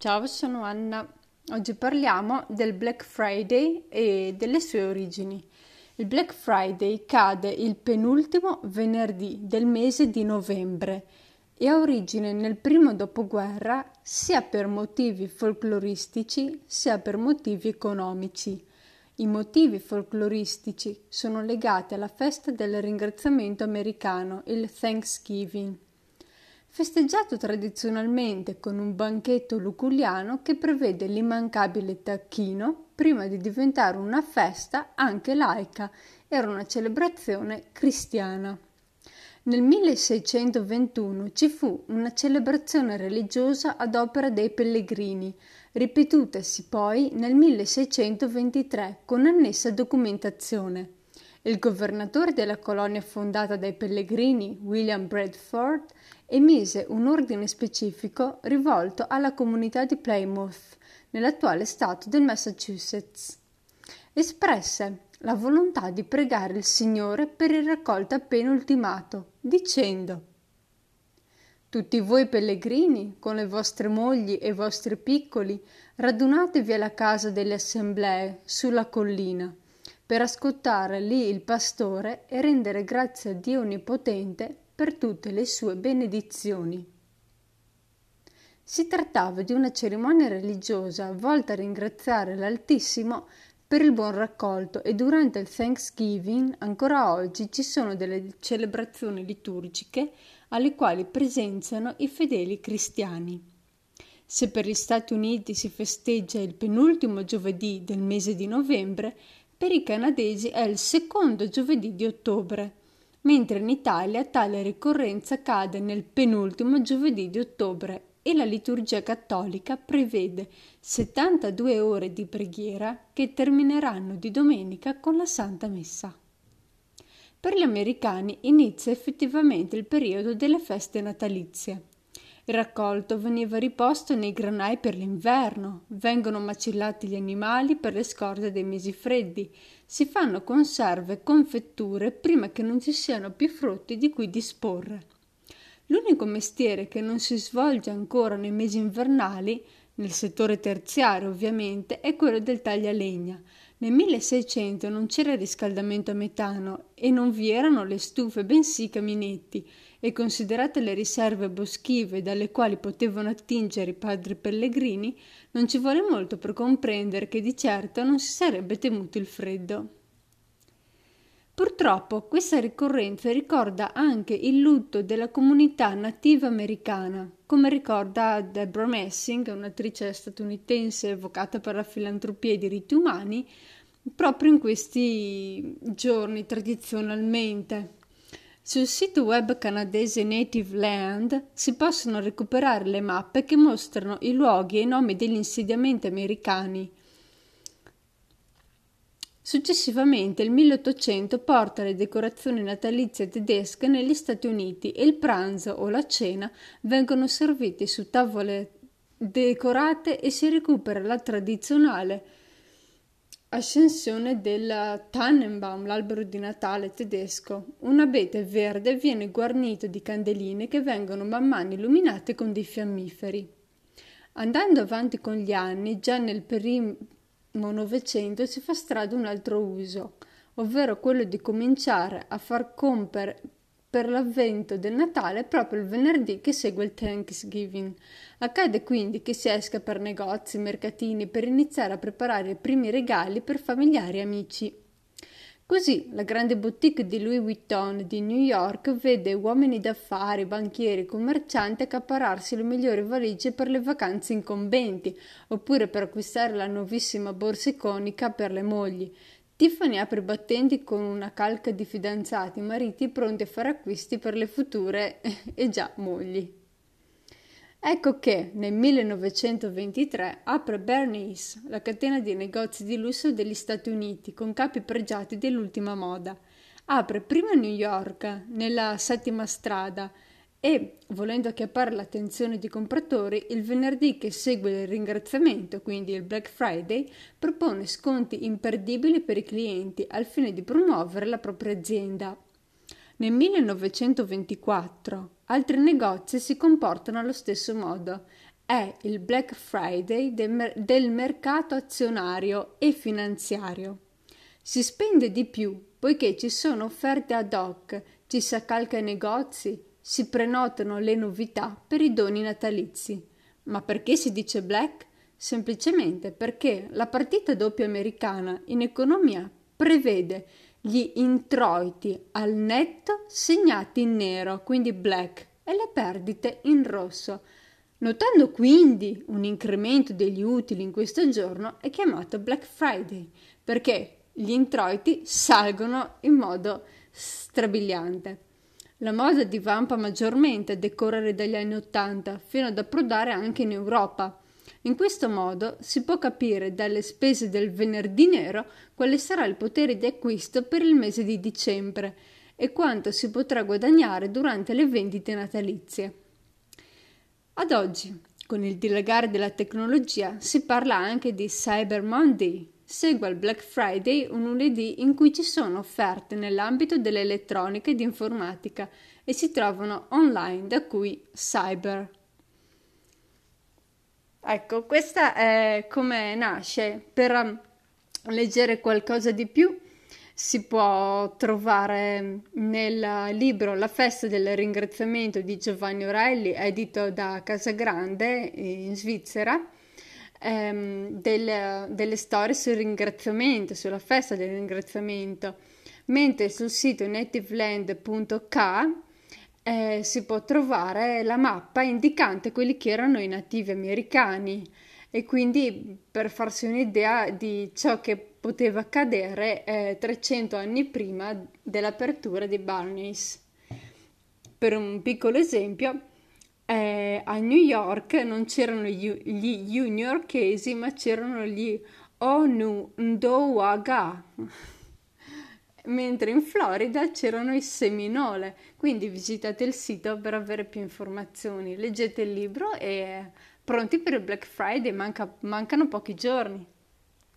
Ciao, sono Anna. Oggi parliamo del Black Friday e delle sue origini. Il Black Friday cade il penultimo venerdì del mese di novembre e ha origine nel primo dopoguerra sia per motivi folcloristici sia per motivi economici. I motivi folcloristici sono legati alla festa del ringraziamento americano, il Thanksgiving festeggiato tradizionalmente con un banchetto luculliano che prevede l'immancabile tacchino prima di diventare una festa anche laica, era una celebrazione cristiana. Nel 1621 ci fu una celebrazione religiosa ad opera dei pellegrini, ripetutasi poi nel 1623 con annessa documentazione. Il governatore della colonia fondata dai pellegrini, William Bradford, emise un ordine specifico rivolto alla comunità di Plymouth, nell'attuale stato del Massachusetts. Espresse la volontà di pregare il Signore per il raccolto appena ultimato, dicendo Tutti voi pellegrini, con le vostre mogli e i vostri piccoli, radunatevi alla casa delle assemblee sulla collina per ascoltare lì il pastore e rendere grazie a Dio Onnipotente per tutte le sue benedizioni. Si trattava di una cerimonia religiosa volta a ringraziare l'Altissimo per il buon raccolto e durante il Thanksgiving ancora oggi ci sono delle celebrazioni liturgiche alle quali presenziano i fedeli cristiani. Se per gli Stati Uniti si festeggia il penultimo giovedì del mese di novembre, per i canadesi è il secondo giovedì di ottobre, mentre in Italia tale ricorrenza cade nel penultimo giovedì di ottobre e la liturgia cattolica prevede 72 ore di preghiera che termineranno di domenica con la Santa Messa. Per gli americani inizia effettivamente il periodo delle feste natalizie. Il raccolto veniva riposto nei granai per l'inverno, vengono macellati gli animali per le scorte dei mesi freddi, si fanno conserve e confetture prima che non ci siano più frutti di cui disporre. L'unico mestiere che non si svolge ancora nei mesi invernali, nel settore terziario ovviamente, è quello del taglialegna. Nel 1600 non c'era riscaldamento a metano e non vi erano le stufe, bensì i caminetti, e considerate le riserve boschive dalle quali potevano attingere i padri pellegrini, non ci vuole molto per comprendere che di certo non si sarebbe temuto il freddo. Purtroppo questa ricorrenza ricorda anche il lutto della comunità nativa americana, come ricorda Deborah Messing, un'attrice statunitense evocata per la filantropia e i diritti umani, proprio in questi giorni tradizionalmente. Sul sito web canadese Native Land si possono recuperare le mappe che mostrano i luoghi e i nomi degli insediamenti americani. Successivamente il 1800 porta le decorazioni natalizie tedesche negli Stati Uniti e il pranzo o la cena vengono serviti su tavole decorate e si recupera la tradizionale Ascensione del Tannenbaum, l'albero di Natale tedesco. Un abete verde viene guarnito di candeline che vengono man mano illuminate con dei fiammiferi. Andando avanti con gli anni, già nel primo Novecento si fa strada un altro uso, ovvero quello di cominciare a far comper per l'avvento del Natale proprio il venerdì che segue il Thanksgiving. Accade quindi che si esca per negozi, mercatini per iniziare a preparare i primi regali per familiari e amici. Così la grande boutique di Louis Vuitton di New York vede uomini d'affari, banchieri, commercianti accapararsi le migliori valigie per le vacanze incombenti, oppure per acquistare la nuovissima borsa iconica per le mogli. Tiffany apre i battenti con una calca di fidanzati, mariti pronti a fare acquisti per le future e già mogli. Ecco che nel 1923 apre Bernice, la catena di negozi di lusso degli Stati Uniti, con capi pregiati dell'ultima moda. Apre prima New York, nella settima strada, e, volendo acchiappare l'attenzione dei compratori, il venerdì che segue il ringraziamento, quindi il Black Friday, propone sconti imperdibili per i clienti al fine di promuovere la propria azienda. Nel 1924 altri negozi si comportano allo stesso modo. è il Black Friday del mercato azionario e finanziario. Si spende di più poiché ci sono offerte ad hoc, ci si accalca ai negozi, si prenotano le novità per i doni natalizi. Ma perché si dice black? Semplicemente perché la partita doppia americana in economia prevede gli introiti al netto segnati in nero, quindi black, e le perdite in rosso. Notando quindi un incremento degli utili in questo giorno è chiamato Black Friday perché gli introiti salgono in modo strabiliante. La moda divampa maggiormente a decorrere dagli anni Ottanta fino ad approdare anche in Europa. In questo modo si può capire dalle spese del venerdì nero quale sarà il potere di acquisto per il mese di dicembre e quanto si potrà guadagnare durante le vendite natalizie. Ad oggi, con il dilagare della tecnologia, si parla anche di Cyber Monday. Segua il Black Friday un lunedì in cui ci sono offerte nell'ambito dell'elettronica e di informatica e si trovano online, da cui cyber. Ecco, questa è come nasce. Per leggere qualcosa di più si può trovare nel libro La festa del ringraziamento di Giovanni Orelli, edito da Casagrande in Svizzera, ehm, del, delle storie sul ringraziamento, sulla festa del ringraziamento, mentre sul sito nativeland.k eh, si può trovare la mappa indicante quelli che erano i nativi americani e quindi per farsi un'idea di ciò che poteva accadere eh, 300 anni prima dell'apertura di Barneys. Per un piccolo esempio, eh, a New York non c'erano gli, gli newyorkesi, ma c'erano gli Onu Ndowaga, mentre in Florida c'erano i Seminole. Quindi visitate il sito per avere più informazioni, leggete il libro e pronti per il Black Friday, manca, mancano pochi giorni.